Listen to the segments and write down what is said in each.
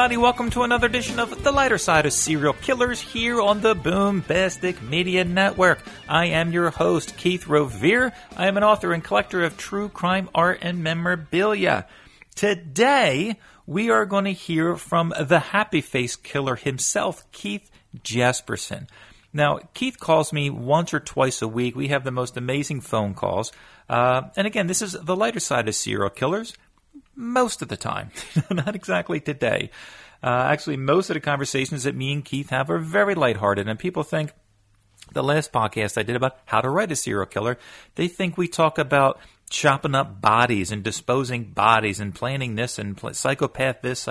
everybody. Welcome to another edition of The Lighter Side of Serial Killers here on the Boombastic Media Network. I am your host, Keith Rovere. I am an author and collector of true crime art and memorabilia. Today, we are going to hear from the happy face killer himself, Keith Jesperson. Now, Keith calls me once or twice a week. We have the most amazing phone calls. Uh, and again, this is the lighter side of serial killers most of the time, not exactly today. Uh, actually, most of the conversations that me and Keith have are very lighthearted, and people think the last podcast I did about how to write a serial killer, they think we talk about chopping up bodies and disposing bodies and planning this and pl- psychopath this.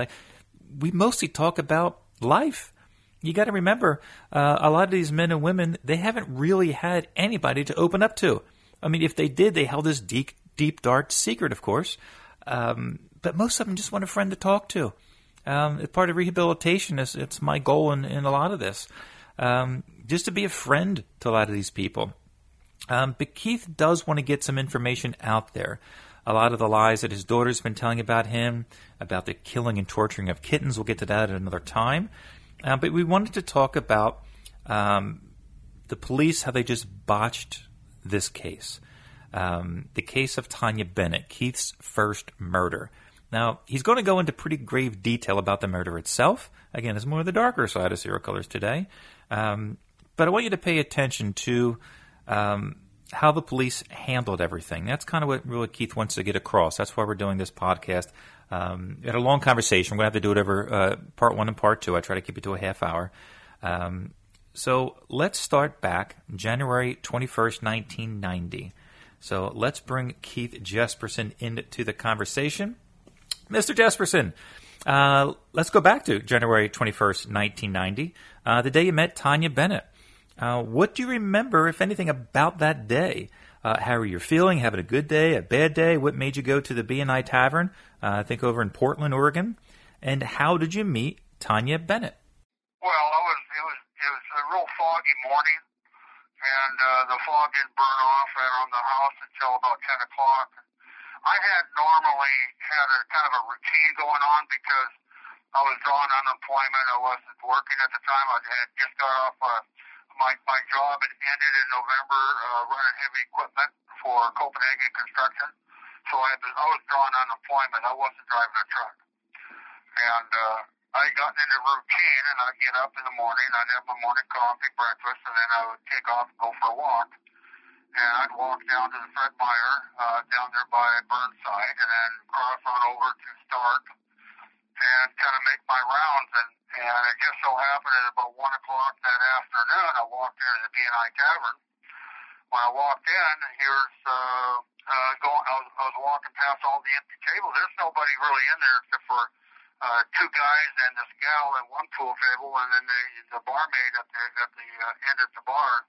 we mostly talk about life. You got to remember, uh, a lot of these men and women, they haven't really had anybody to open up to. I mean, if they did, they held this deep, deep, dark secret, of course. Um, but most of them just want a friend to talk to. Um, part of rehabilitation is it's my goal in, in a lot of this, um, just to be a friend to a lot of these people. Um, but Keith does want to get some information out there. A lot of the lies that his daughter's been telling about him, about the killing and torturing of kittens, we'll get to that at another time. Uh, but we wanted to talk about um, the police, how they just botched this case um, the case of Taunja Bennett, Keith's first murder. Now, he's going to go into pretty grave detail about the murder itself. Again, it's more of the darker side of serial killers today. Um, but I want you to pay attention to um, how the police handled everything. That's kind of what really Keith wants to get across. That's why we're doing this podcast. Um, we had a long conversation. We're going to have to do it over uh, part one and part two. I try to keep it to a half hour. Um, so let's start back January 21st, 1990. So let's bring Keith Jesperson into the conversation. Mr. Jesperson, uh, let's go back to January 21st, 1990, uh, the day you met Taunja Bennett. Uh, what do you remember, if anything, about that day? Uh, how were you feeling? Having a good day, a bad day? What made you go to the B&I Tavern, uh, I think over in Portland, Oregon? And how did you meet Taunja Bennett? Well, was, it was, it was a real foggy morning and uh, the fog didn't burn off around the house until about 10 o'clock. I had normally had a kind of a routine going on because I was drawing unemployment. I wasn't working at the time. I had just got off uh, my my job. It ended in November, uh, running heavy equipment for Copenhagen Construction. So I, had, I was drawing unemployment. I wasn't driving a truck, and uh, I got into routine, and I'd get up in the morning, I'd have my morning coffee, breakfast, and then I would take off and go for a walk. And I'd walk down to the Fred Meyer, uh, down there by Burnside, and then cross on over to Stark, and kind of make my rounds. And, and it just so happened at about 1 o'clock that afternoon, I walked into the B&I Tavern. When I walked in, here's, uh, uh, going, I was, I was walking past all the empty tables. There's nobody really in there except for uh, two guys and this gal at one pool table, and then the, the barmaid at the at the uh, end of the bar.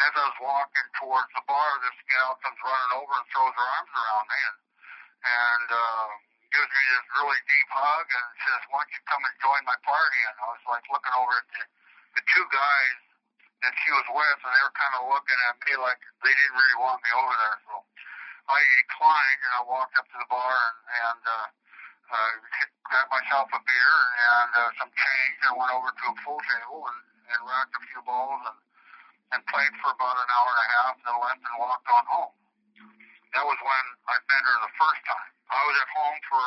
As I was walking towards the bar, this gal comes running over and throws her arms around me and, and uh, gives me this really deep hug and says, "Why don't you come and join my party?" And I was like looking over at the the two guys that she was with, and they were kind of looking at me like they didn't really want me over there. So I declined, and I walked up to the bar and. and uh, uh, got myself a beer and uh, some change and went over to a pool table and, and racked a few balls and, and played for about an hour and a half then left and walked on home. That was when I met her the first time. I was at home for,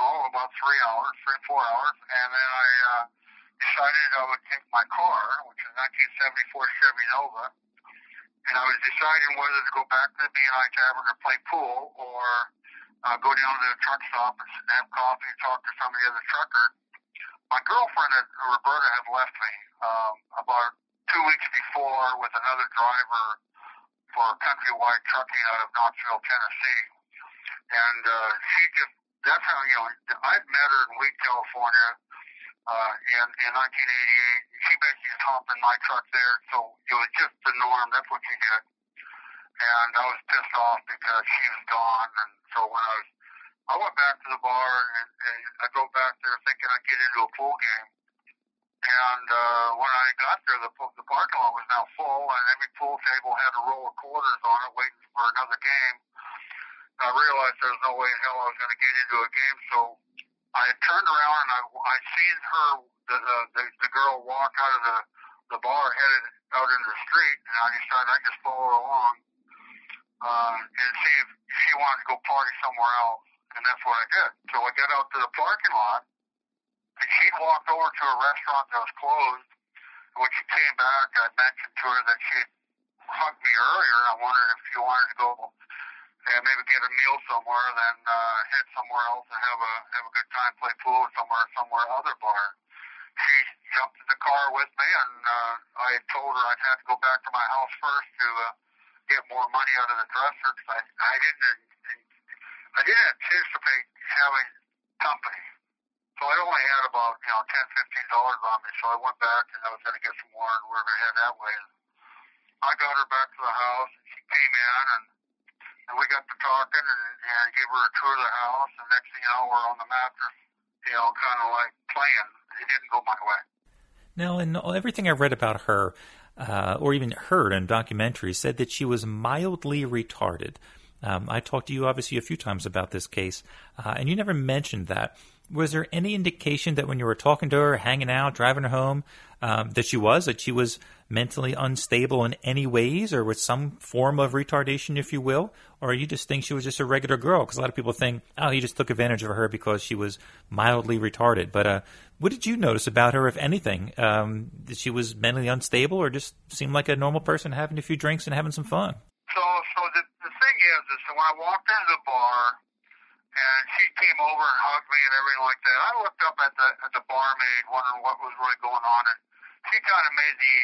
oh, about three hours, three, four hours, and then I uh, decided I would take my car, which is 1974 Chevy Nova, and I was deciding whether to go back to the B&I Tavern or play pool or uh, go down to the truck stop and have coffee and talk to some of the other truckers. My girlfriend, Roberta, had left me um, about two weeks before with another driver for Countrywide Trucking out of Knoxville, Tennessee. And uh, she just, that's how, you know, I'd met her in Weed, California uh, in, in 1988. She basically just hopped in my truck there. So it was just the norm. That's what she did and I was pissed off because she was gone. And so when I was, I went back to the bar and, and I drove back there thinking I'd get into a pool game. And uh, when I got there, the, the parking lot was now full, and every pool table had a row of quarters on it, waiting for another game. I realized there was no way in hell I was going to get into a game, so I I turned around and I I seen her the the the, the girl walk out of the the bar headed out into the street, and I decided I'd just follow her along uh, and see if she wanted to go party somewhere else, and that's what I did. So I got out to the parking lot, and she'd walked over to a restaurant that was closed. When she came back, I mentioned to her that she'd hugged me earlier. I wondered if she wanted to go and maybe get a meal somewhere, then uh, head somewhere else and have a have a good time, play pool somewhere, somewhere other bar. She jumped in the car with me, and uh, I told her I'd have to go back to my house first to uh, get more money out of the dresser because I, I didn't I didn't anticipate having company. So I only had about you know ten fifteen dollars on me, so I went back and I was going to get some more, and we were going to head that way. And I got her back to the house, and she came in, and and we got to talking, and, and gave her a tour of the house. And next thing you know, we're on the mattress, you know, kind of like playing. It didn't go my way. Now, in everything I read about her, uh, or even heard in documentaries, said that she was mildly retarded. Um, I talked to you obviously a few times about this case, uh, and you never mentioned that. Was there any indication that when you were talking to her, hanging out, driving her home, um, that she was that she was mentally unstable in any ways, or with some form of retardation, if you will, or you just think she was just a regular girl? Because a lot of people think, oh, he just took advantage of her because she was mildly retarded. But uh, what did you notice about her, if anything? Um, that she was mentally unstable, or just seemed like a normal person having a few drinks and having some fun? So, so the, the thing is, is so when I walked into the bar, and she came over and hugged me and everything like that. I looked up at the at the barmaid, wondering what was really going on, and she kind of made the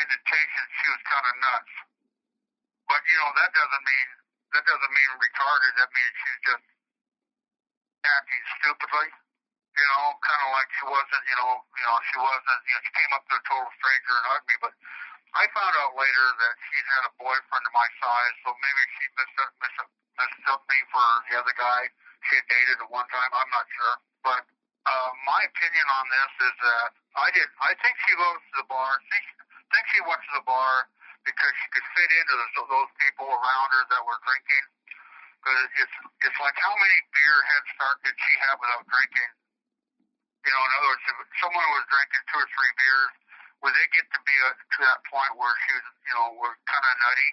indication she was kind of nuts. But you know that doesn't mean that doesn't mean retarded. That means she's just acting stupidly. You know, kind of like she wasn't. You know, you know she wasn't. You know, she came up to a total stranger and hugged me, but. I found out later that she'd had a boyfriend of my size, so maybe she mistook, mistook, mistook me for the other guy she had dated at one time. I'm not sure, but uh, my opinion on this is that I did. I think she goes to the bar. Think think she went to the bar because she could fit into those, those people around her that were drinking. Because it's it's like how many beer head start did she have without drinking? You know, in other words, if someone was drinking two or three beers, would they get to be a, to that point where she was, you know, were kind of nutty?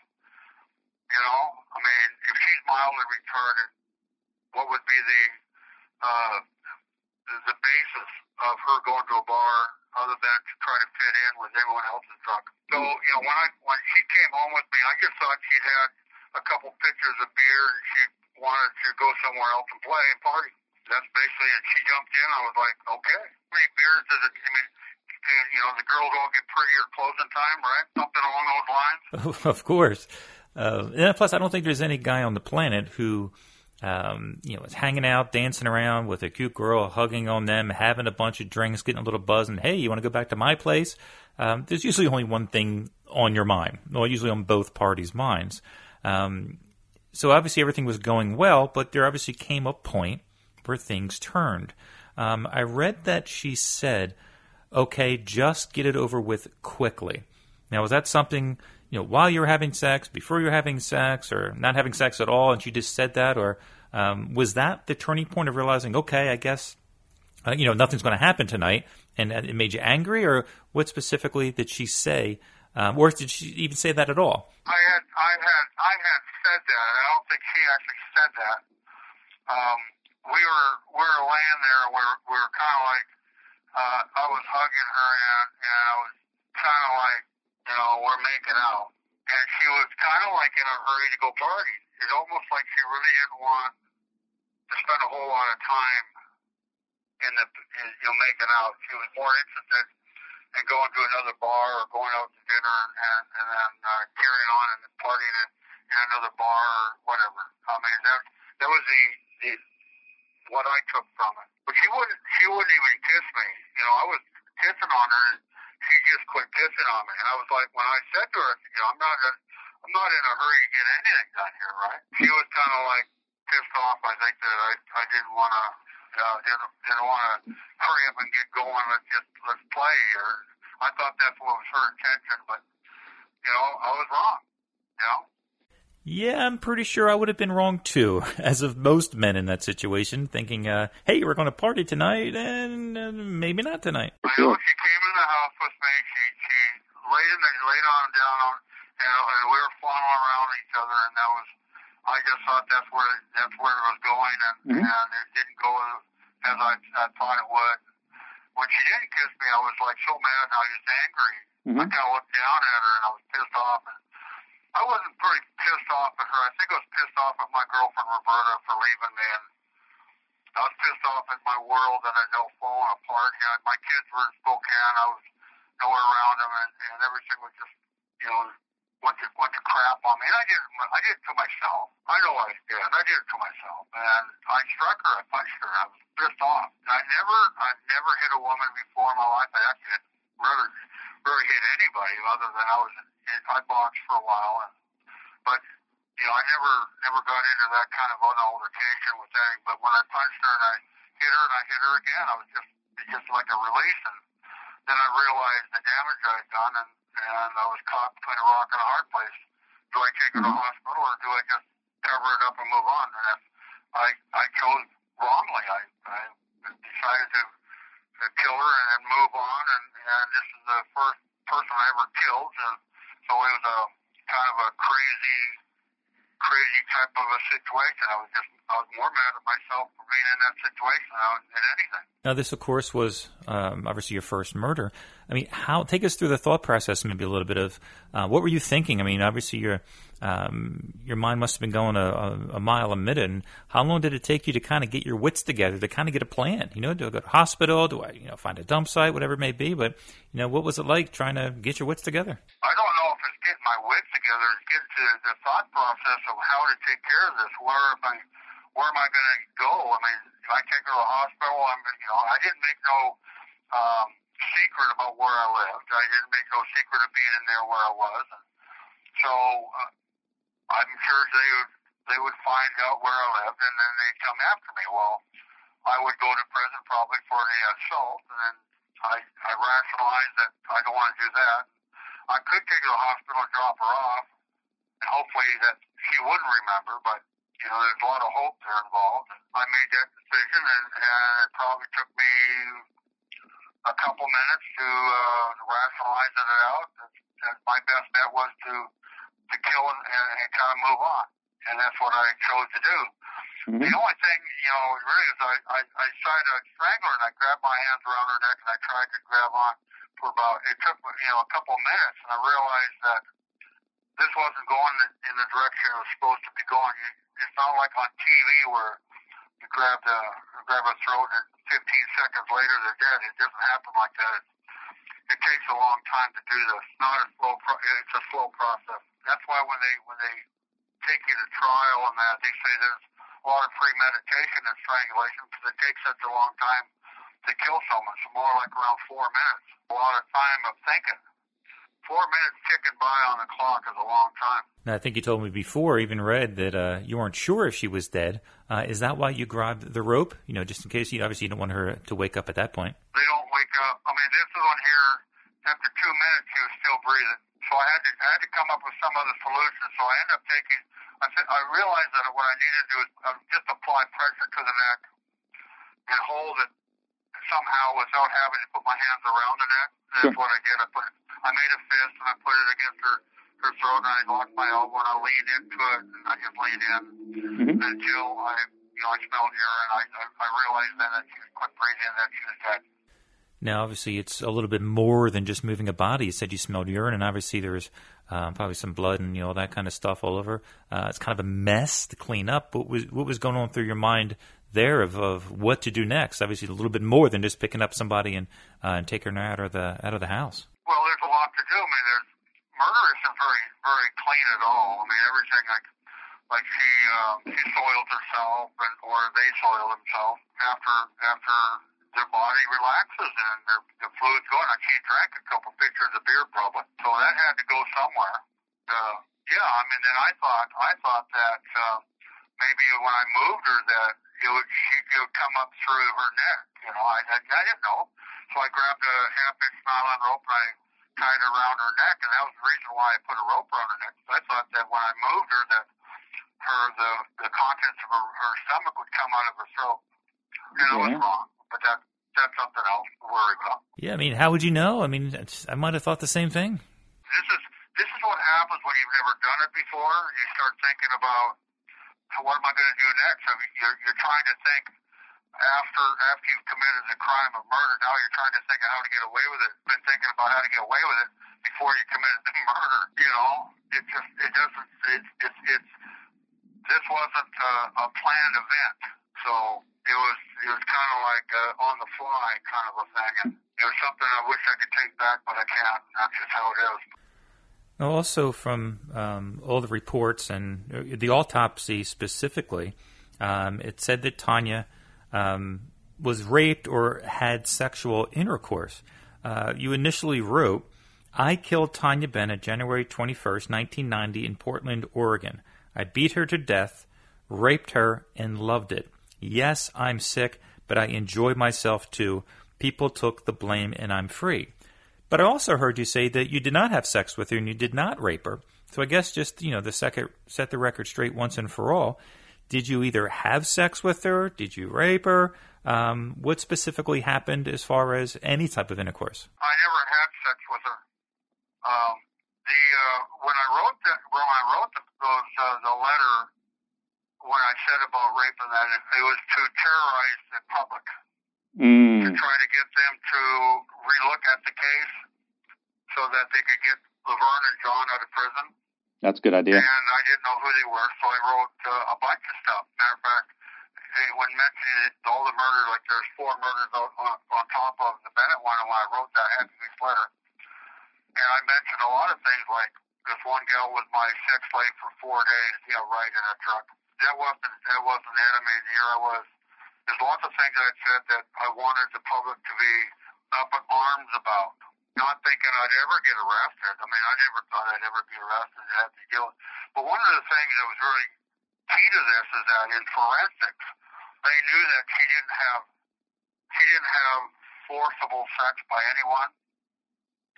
You know, I mean, if she's mildly retarded, what would be the uh, the basis of her going to a bar other than to try to fit in with everyone else's drunk? So, you know, when I when she came home with me, I just thought she'd had a couple pitchers of beer and she wanted to go somewhere else and play and party. That's basically, and she jumped in. I was like, okay, how many beers does it? I mean, and, you know, the girls all get prettier closing time, right? Something along those lines. of course. Uh, and plus, I don't think there's any guy on the planet who, um, you know, hanging out, dancing around with a cute girl, hugging on them, having a bunch of drinks, getting a little buzz, and hey, you want to go back to my place? Um, there's usually only one thing on your mind, well, usually on both parties' minds. Um, so obviously everything was going well, but there obviously came a point where things turned. Um, I read that she said okay, just get it over with quickly. Now, was that something, you know, while you were having sex, before you were having sex, or not having sex at all, and she just said that? Or um, was that the turning point of realizing, okay, I guess, uh, you know, nothing's going to happen tonight, and it made you angry? Or what specifically did she say? Um, or did she even say that at all? I had, I had, I had said that. I don't think she actually said that. Um, we were, we were laying there. We we're, we we're kind of like uh, I was hugging her and, and I was kind of like, you know, we're making out. And she was kind of like in a hurry to go party. It's almost like she really didn't want spend a whole lot of time in the, in, you know, making out. She was more interested in going to another bar or going out to dinner and, and then uh, carrying on and partying in, in another bar or whatever. I mean, that that was the, the what I took from it. But she wouldn't she wouldn't even kiss me. You know, I was kissing on her and she just quit kissing on me. And I was like when I said to her, you know, I'm not in I'm not in a hurry to get anything done here, right? She was kinda like pissed off I think that I I didn't wanna uh, didn't didn't want to hurry up and get going. Let's just let's play. Or I thought that's what was her intention, but you know I was wrong. You know. Yeah, I'm pretty sure I would have been wrong too, as of most men in that situation, thinking, uh, "Hey, we're going to party tonight, and uh, maybe not tonight." I know she came in the house with me. She she laid in the, laid on down on, you know, and we were following around each other, and that was. I just thought that's where that's where it was going, and Mhm. and it didn't go as I I thought it would. When she didn't kiss me, I was like so mad, and I was angry. I Mhm. kind of looked down at her, and I was pissed off. And I wasn't pretty pissed off at her. I think I was pissed off at my girlfriend Roberta for leaving me, and I was pissed off at my world that had all fallen apart. You know, my kids were in Spokane. I was nowhere around them, and, and everything was just, you know, went to went to crap on me. And I did it. I did it to myself. I know I did. I did it to myself, and I struck her. I punched her. I was pissed off. I never, I've never hit a woman before in my life. I actually really, really hit anybody other than I was. In, I boxed for a while, and but you know, I never never got into that kind of an altercation with anything. But when I punched her and I hit her and I hit her again, I was just just like a release. And then I realized the damage I had done, and and I was caught between a rock and a hard place. Do I take her to the hospital or do I just cover it up and move on? And if I I chose wrongly. I I decided to, to kill her and move on. And and this is the first person I ever killed. And so it was a kind of a crazy crazy type of a situation. I was just I was more mad at myself for being in that situation than anything. Now, this, of course, was um, obviously your first murder. I mean, how? Take us through the thought process, maybe a little bit of uh, what were you thinking? I mean, obviously your um, your mind must have been going a, a, a mile a minute. And how long did it take you to kind of get your wits together to kind of get a plan? You know, do I go to hospital? Do I, you know, find a dump site, whatever it may be? But you know, what was it like trying to get your wits together? I don't know if it's getting my wits together. It's getting to the thought process of how to take care of this. Where am I? Where am I going to go? I mean, if I take her to the hospital, I'm, you know, I didn't make no um, secret about where I lived. I didn't make no secret of being in there where I was. So uh, I'm sure they would they would find out where I lived, and then they'd come after me. Well, I would go to prison probably for the assault, and then I I rationalized that I don't want to do that. I could take her to the hospital and drop her off, and hopefully that she wouldn't remember. But you know, there's a lot of hope there involved. I made that decision, and, and it probably took me a couple minutes to uh, rationalize it out. And, and my best bet was to to kill and, and, and kind of move on, and that's what I chose to do. Mhm. The only thing, you know, really is I, I, I tried to strangle her and I grabbed my hands around her neck and I tried to grab on for about, it took, you know, a couple minutes and I realized that this wasn't going in, the direction it was supposed to be going. It's not like on TV where you grab the, grab a throat and 15 seconds later they're dead. It doesn't happen like that. It, it takes a long time to do this. Not a slow, pro- it's a slow process. That's why when they, when they take you to trial and that, they say there's a lot of premeditation and strangulation because it takes such a long time to kill someone. It's more like around four minutes. A lot of time of thinking. Four minutes ticking by on the clock is a long time. Now, I think you told me before, even read that uh, you weren't sure if she was dead. Uh, is that why you grabbed the rope? You know, just in case you obviously you don't want her to wake up at that point. They don't wake up. I mean, this one here, after two minutes, she was still breathing. So I had to, I had to come up with some other solution. So I ended up taking. I said, I realized that what I needed to do is uh, just apply pressure to the neck and hold it somehow without having to put my hands around the neck. That's Sure. what I did. I put, I made a fist and I put it against her her throat and I locked my elbow and I leaned into it and I just leaned in Mhm. until I, you know, I smelled urine. I, I, I realized then that she was quit breathing and that she was dead. Now, obviously, it's a little bit more than just moving a body. You said you smelled urine, and obviously there was um, probably some blood and you know that kind of stuff all over. Uh, it's kind of a mess to clean up. What was what was going on through your mind there of, of what to do next? Obviously, a little bit more than just picking up somebody and uh, and taking her out of the out of the house. Well, there's a lot to do. I mean, there's murder isn't very very clean at all. I mean, everything like like she um, she soiled herself and or they soiled themselves after after their body relaxes and their the fluid's going. Like she drank a couple pitchers of beer probably, so that had to go somewhere. Uh, yeah, I mean, then I thought I thought that uh, maybe when I moved her that it would she it would come up through her neck. You know, I I, I didn't know. So I grabbed a half inch nylon rope and I tied it around her neck, and that was the reason why I put a rope around her neck. I thought that when I moved her, that her the the contents of her, her stomach would come out of her throat. And I was wrong, but that that's something else to worry about. Yeah, I mean, how would you know? I mean, I might have thought the same thing. This is this is what happens when you've never done it before. You start thinking about what am I going to do next? I mean, you're you're trying to think after after you've committed the crime of murder. Now you're trying to think of how to get away with it. Been thinking about how to get away with it before you committed the murder. You know, it just it doesn't. It's it's it's this wasn't a, a planned event, so it was it was kind of like uh, on the fly kind of a thing, and it was something I wish I could take back, but I can't. That's just how it is. Also, from um, all the reports and uh, the autopsy specifically, um, it said that Taunja um, was raped or had sexual intercourse. Uh, you initially wrote, I killed Taunja Bennett January 21st, 1990, in Portland, Oregon. I beat her to death, raped her, and loved it. Yes, I'm sick, but I enjoy myself too. People took the blame, and I'm free. But I also heard you say that you did not have sex with her and you did not rape her. So I guess just, you know, the second set the record straight once and for all. Did you either have sex with her? Did you rape her? Um, what specifically happened as far as any type of intercourse? I never had sex with her. Um, the uh, when I wrote that when I wrote the, those uh, the letter when I said about raping that it, was to terrorize the public Mm. to try to get them to relook at the case so that they could get Laverne and John out of prison. That's a good idea. And I didn't know who they were, so I wrote uh, a bunch of stuff. Matter of fact, when mentioning all the murder, like there's four murders on, on, top of the Bennett one, and when I wrote that Happy Weeks letter, and I mentioned a lot of things like this one gal was my sex slave for four days, yeah, right in a truck. That wasn't that wasn't it. I mean, here I was. There's lots of things I said that I wanted the public to be up in arms about. Not thinking I'd ever get arrested. I mean, I never thought I'd ever be arrested and have to deal. But one of the things that was really key to this is that in forensics, they knew that she didn't have she didn't have forcible sex by anyone.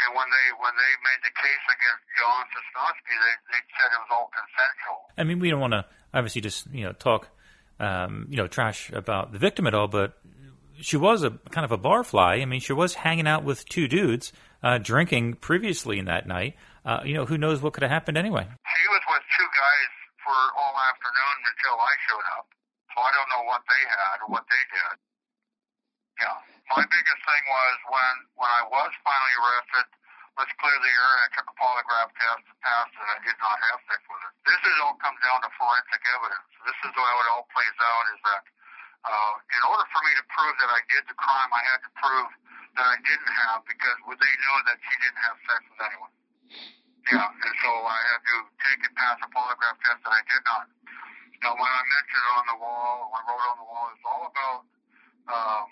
And when they when they made the case against John Sosnowski, they they said it was all consensual. I mean, we don't want to obviously just, you know, talk, um, you know, trash about the victim at all, but she was a kind of a barfly. I mean, she was hanging out with two dudes, uh, drinking previously in that night. Uh, you know, who knows what could have happened anyway. She was with two guys for all afternoon until I showed up. So I don't know what they had or what they did. Yeah. My biggest thing was when when I was finally arrested, let's clear the air I took a polygraph test and passed it. I did not have sex with her. This is all comes down to forensic evidence. This is how it all plays out is that uh, in order for me to prove that I did the crime, I had to prove that I didn't have because would they knew that she didn't have sex with anyone. Yeah, and so I had to take and pass a polygraph test that I did not. Now, when I mentioned it on the wall, when I wrote on the wall, it's all about um,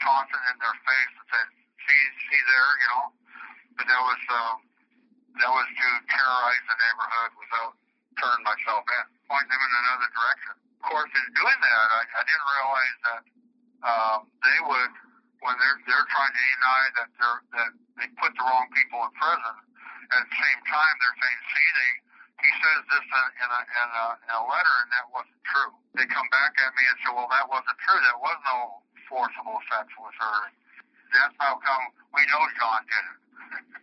tossing in their face and saying, "See, see there," you know. But that was um, that was to terrorize the neighborhood without turning myself in, pointing them in another direction. Of course, in doing that, I, I didn't realize that um, they would, when they're they're trying to deny that they're that they put the wrong people in prison. At the same time, they're saying, "See, they." He says this in, in, a, in, a, in a letter, and that wasn't true. They come back at me and say, "Well, that wasn't true. There was no forcible sex with her." That's how come we know John did it.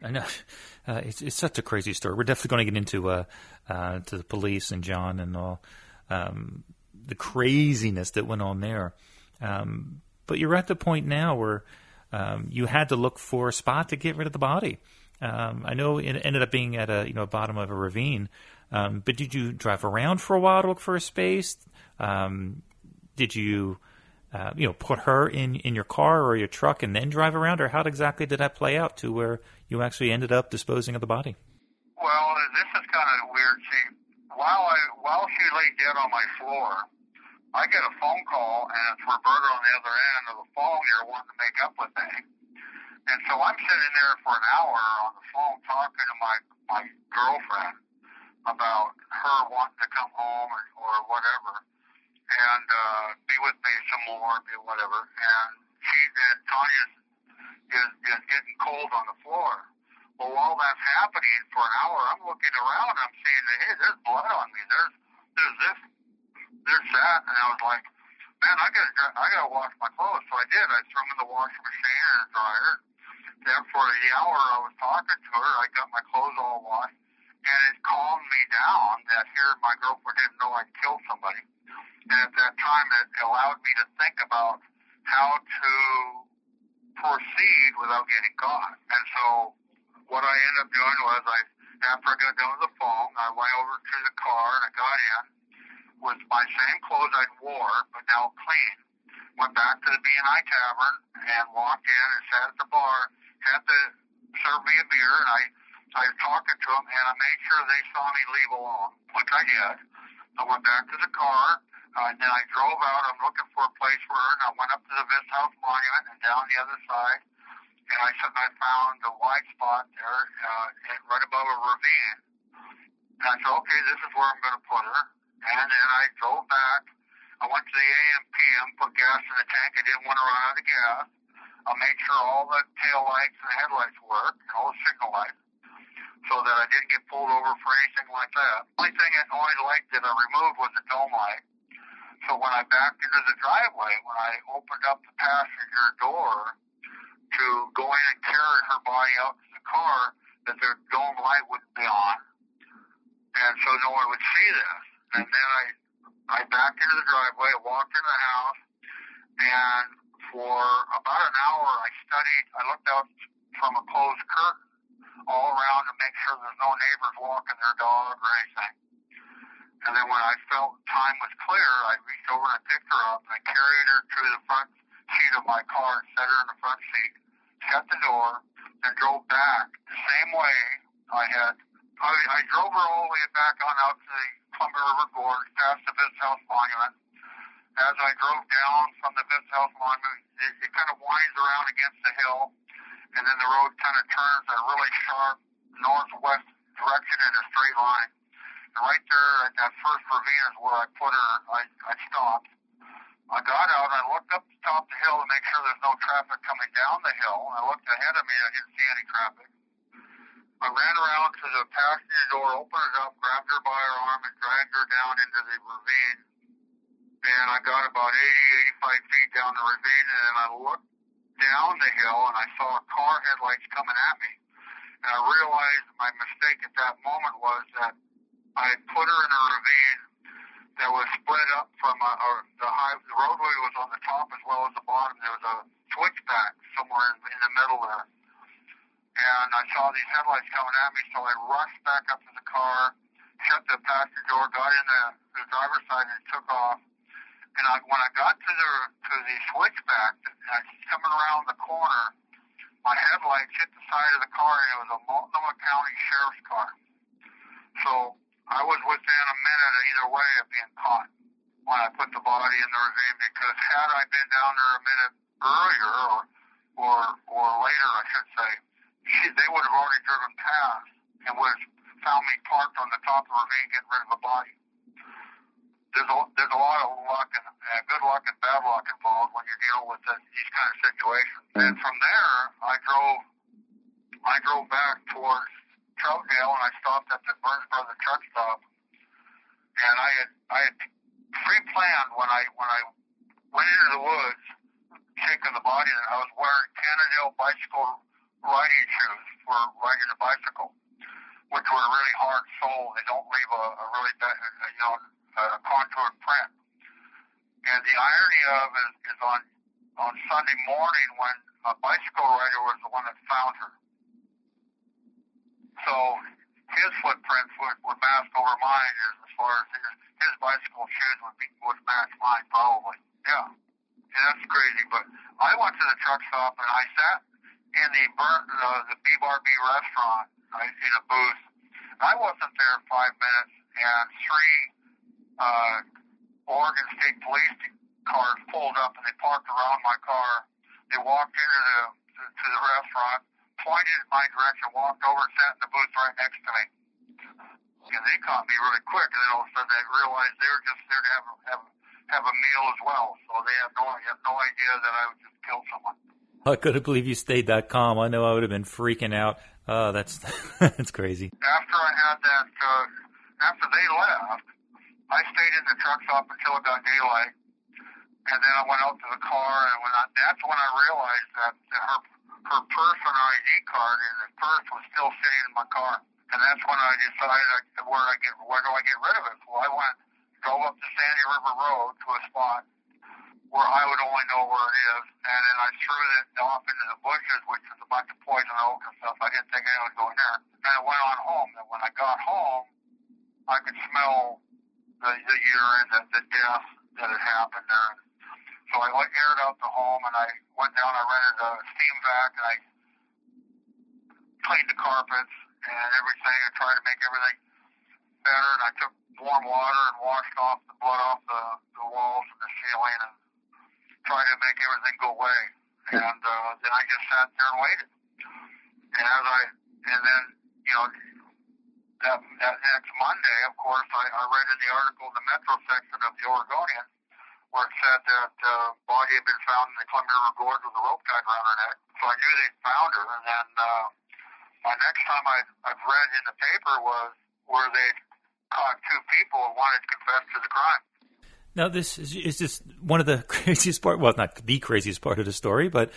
I know uh, it's it's such a crazy story. We're definitely going to get into uh, uh, to the police and John and all um, the craziness that went on there. Um, but you're at the point now where um, you had to look for a spot to get rid of the body. Um, I know it ended up being at a you know bottom of a ravine. Um, but did you drive around for a while to look for a space? Um, did you uh, you know put her in in your car or your truck and then drive around, or how exactly did that play out to where you actually ended up disposing of the body? Well, this is kind of weird. See, while I while she lay dead on my floor, I get a phone call, and it's Roberta on the other end of the phone here wanting to make up with me. And so I'm sitting there for an hour on the phone talking to my my girlfriend about her wanting to come home or, or whatever, and uh, be with me some more, be whatever. And she and Taunja is is getting cold on the floor. Well, while that's happening for an hour, I'm looking around. I'm seeing, hey, there's blood on me. There's there's this, there's that, and I was like, man, I gotta I gotta wash my clothes. So I did. I threw them in the washing machine and dryer. Then for the hour I was talking to her, I got my clothes all washed, and it calmed me down that here my girlfriend didn't know I'd killed somebody. And at that time, it allowed me to think about how to proceed without getting caught. And so what I ended up doing was I, after I got done with the phone, I went over to the car and I got in with my same clothes I'd wore, but now clean. Went back to the B&I Tavern and walked in and sat at the bar, had to serve me a beer, and I, I was talking to them, and I made sure they saw me leave alone, which I did. I went back to the car, uh, and then I drove out. I'm looking for a place where, and I went up to the Vista House Monument and down the other side, and I said I found a white spot there, uh, right above a ravine. And I said, okay, this is where I'm going to put her. And then I drove back. I went to the AM/PM, put gas in the tank. I didn't want to run out of gas. I made sure all the tail lights and headlights worked, and all the signal lights, so that I didn't get pulled over for anything like that. The only thing, only light that I removed was the dome light. So when I backed into the driveway, when I opened up the passenger door to go in and carry her body out to the car, that the dome light wouldn't be on, and so no one would see this. And then I, I backed into the driveway, walked into the house, and for about an hour I studied. I looked out from a closed curtain all around to make sure there's no neighbors walking their dog or anything. And then when I felt time was clear, I reached over and picked her up and I carried her to the front seat of my car and set her in the front seat, shut the door, and drove back the same way I had. I, I drove her all the way back on out to the Columbia River Gorge, past the Vista House Monument. As I drove down from the Vista House Monument, it, it kind of winds around against the hill, and then the road kind of turns a really sharp northwest direction in a straight line. And right there at that first ravine is where I put her. I, I stopped. I got out. and I looked up the top of the hill to make sure there's no traffic coming down the hill. I looked ahead of me. I didn't see any traffic. I ran around to the passenger door, opened it up, grabbed her by her arm, and dragged her down into the ravine. And I got about 80, 85 feet down the ravine, and then I looked down the hill, and I saw car headlights coming at me. And I realized my mistake at that moment was that I had put her in a ravine that was split up from a, or the high, the roadway was on the top as well as the bottom. There was a switchback somewhere in, in the middle there. And I saw these headlights coming at me, so I rushed back up to the car, shut the passenger door, got in the, the driver's side, and took off. And I, when I got to the to the switchback, I coming around the corner, my headlights hit the side of the car, and it was a Multnomah County Sheriff's car. So I was within a minute either way of being caught when I put the body in the ravine because had I been down there a minute earlier or or or later I should say, they would have already driven past and would have found me parked on the top of the ravine getting rid of the body. There's a, there's a lot of luck and uh, good luck and bad luck involved when you're dealing with this, these kind of situations. And from there, I drove I drove back towards Troutdale and I stopped at the Burns Brothers truck stop. And I had I had pre-planned when I when I went into the woods, taking the body, and I was wearing Cannondale bicycle riding shoes for riding a bicycle, which were really hard sole. They don't leave a, a really bad, you know a contoured print. And the irony of it is on on Sunday morning when a bicycle rider was the one that found her. So his footprints would, would mask over mine as, as far as his, his bicycle shoes would be would match mine probably. Yeah. Yeah, that's crazy. But I went to the truck stop and I sat in the burn uh, the B Bar B restaurant right, in a booth. I wasn't there five minutes and three uh Oregon State Police cars pulled up and they parked around my car. They walked into the to, to the restaurant, pointed in my direction, walked over and sat in the booth right next to me. And they caught me really quick, and then all of a sudden they realized they were just there to have have have a meal as well. So they had no have no idea that I would just kill someone. I couldn't believe you stayed that calm. I know I would have been freaking out. Oh, that's that's crazy. After I had that, uh, after they left, I stayed in the truck stop until got daylight, and then I went out to the car, and when I, that's when I realized that her her purse and her ID card in the purse was still sitting in my car, and that's when I decided where I get where do I get rid of it. So I went drove up to Sandy River Road to a spot where I would only know where it is, and then I threw it off into the bushes, which is a bunch of poison oak and stuff. I didn't think anyone would go in there. And I went on home, and when I got home, I could smell the, the urine, the, the death that had happened there. So I went, aired out the home, and I went down. I rented a steam vac, and I cleaned the carpets and everything, and tried to make everything better. And I took warm water and washed off the blood off the, the walls and the ceiling, and tried to make everything go away. And uh, then I just sat there and waited. And as I, and then you know, that that next Monday, of course, I, I read in the article in the Metro section of the Oregonian where it said that uh, body had been found in the Columbia River Gorge with a rope tied around her neck. So I knew they'd found her. And then uh, my next time I I've read in the paper was where they caught two people and wanted to confess to the crime. Now, this is, is just one of the craziest part. Well, not the craziest part of the story, but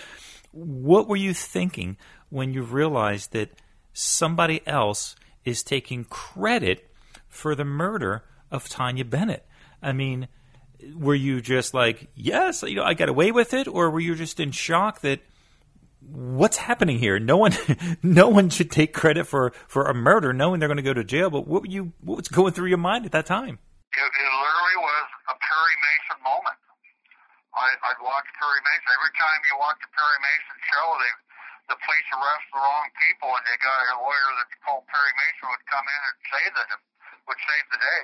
what were you thinking when you realized that somebody else is taking credit for the murder of Taunja Bennett? I mean, were you just like, yes, you know, I got away with it, or were you just in shock that what's happening here? No one, no one should take credit for for a murder, knowing they're going to go to jail. But what were you, what was going through your mind at that time? It, it literally was a Perry Mason moment. I, I'd watch Perry Mason every time you watch a Perry Mason show. They the police arrest the wrong people, and they got a lawyer that's called Perry Mason would come in and save them, would save the day.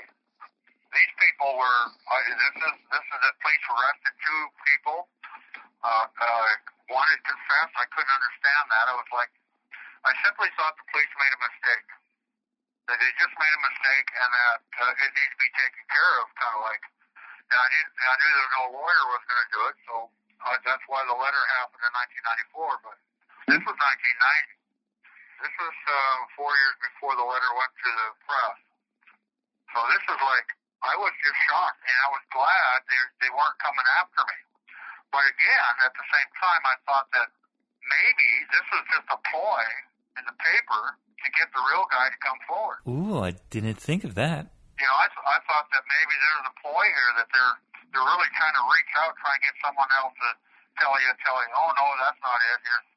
These people were. Uh, this is this is the police arrested two people. Uh, uh, wanted to confess. I couldn't understand that. I was like, I simply thought the police made a mistake. That they just made a mistake, and that uh, it needs to be taken care of, kind of like. And I didn't. I knew there was no lawyer was going to do it, so uh, that's why the letter happened in 1994. But this was 1990. This was uh, four years before the letter went to the press. So this is like I was just shocked, and I was glad they they weren't coming after me. But again, at the same time, I thought that maybe this was just a ploy in the paper to get the real guy to come forward. Ooh, I didn't think of that. You know, I, I thought that maybe there's a ploy here that they're they're really trying to reach out, trying to get someone else to tell you, tell you, oh no, that's not it. Here's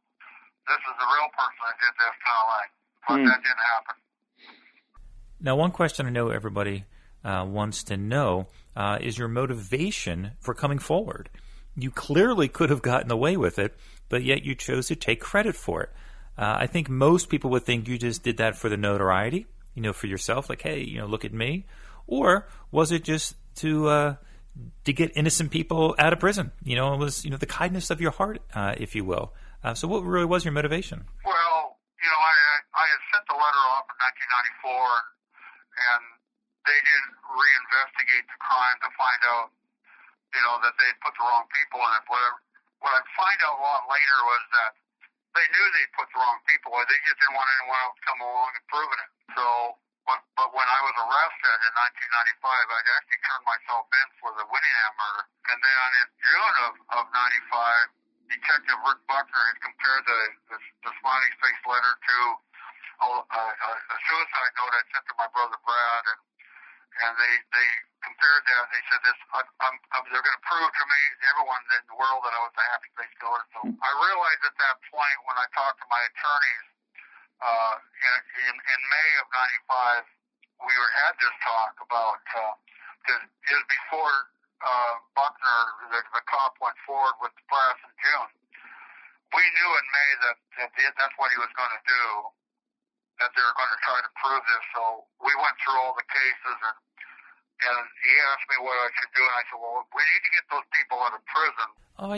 this is the real person that did this kind of like, but Hmm. that didn't happen. Now, one question I know everybody uh, wants to know uh, is your motivation for coming forward. You clearly could have gotten away with it, but yet you chose to take credit for it. Uh, I think most people would think you just did that for the notoriety, you know, for yourself, like, hey, you know, look at me. Or was it just to uh, to get innocent people out of prison? You know, it was you know the kindness of your heart, uh, if you will. Uh, so, what really was your motivation? Well, you know, I I had sent the letter off in 1994, and they didn't reinvestigate the crime to find out, you know, that they put the wrong people in it. I, what I find out a lot later was that they knew they put the wrong people in. They just didn't want anyone else to come along and proving it. So, but but when I was arrested in 1995, I'd actually turned myself in for the Winningham murder, and then in June of of '95. Detective Rick Buckner had compared the, the, the smiley face letter to a, a, a suicide note I sent to my brother Brad, and and they they compared that. They said this, I'm, I'm, they're going to prove to me, everyone in the world, that I was a happy face killer. So hmm. I realized at that point when I talked to my attorneys uh, in, in in May of '95, we were had this talk about because it was before uh, Buckner, the, the cop, went forward with the press in June. We knew in May that, that the- that's what he was going to do, that they were going to try to prove this. So we went through all the cases, and and he asked me what I should do, and I said, well, we need to get those people out of prison.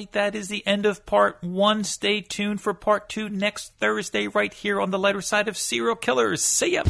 Right, that is the end of part one. Stay tuned for part two next Thursday, right here on the lighter side of serial killers. See ya.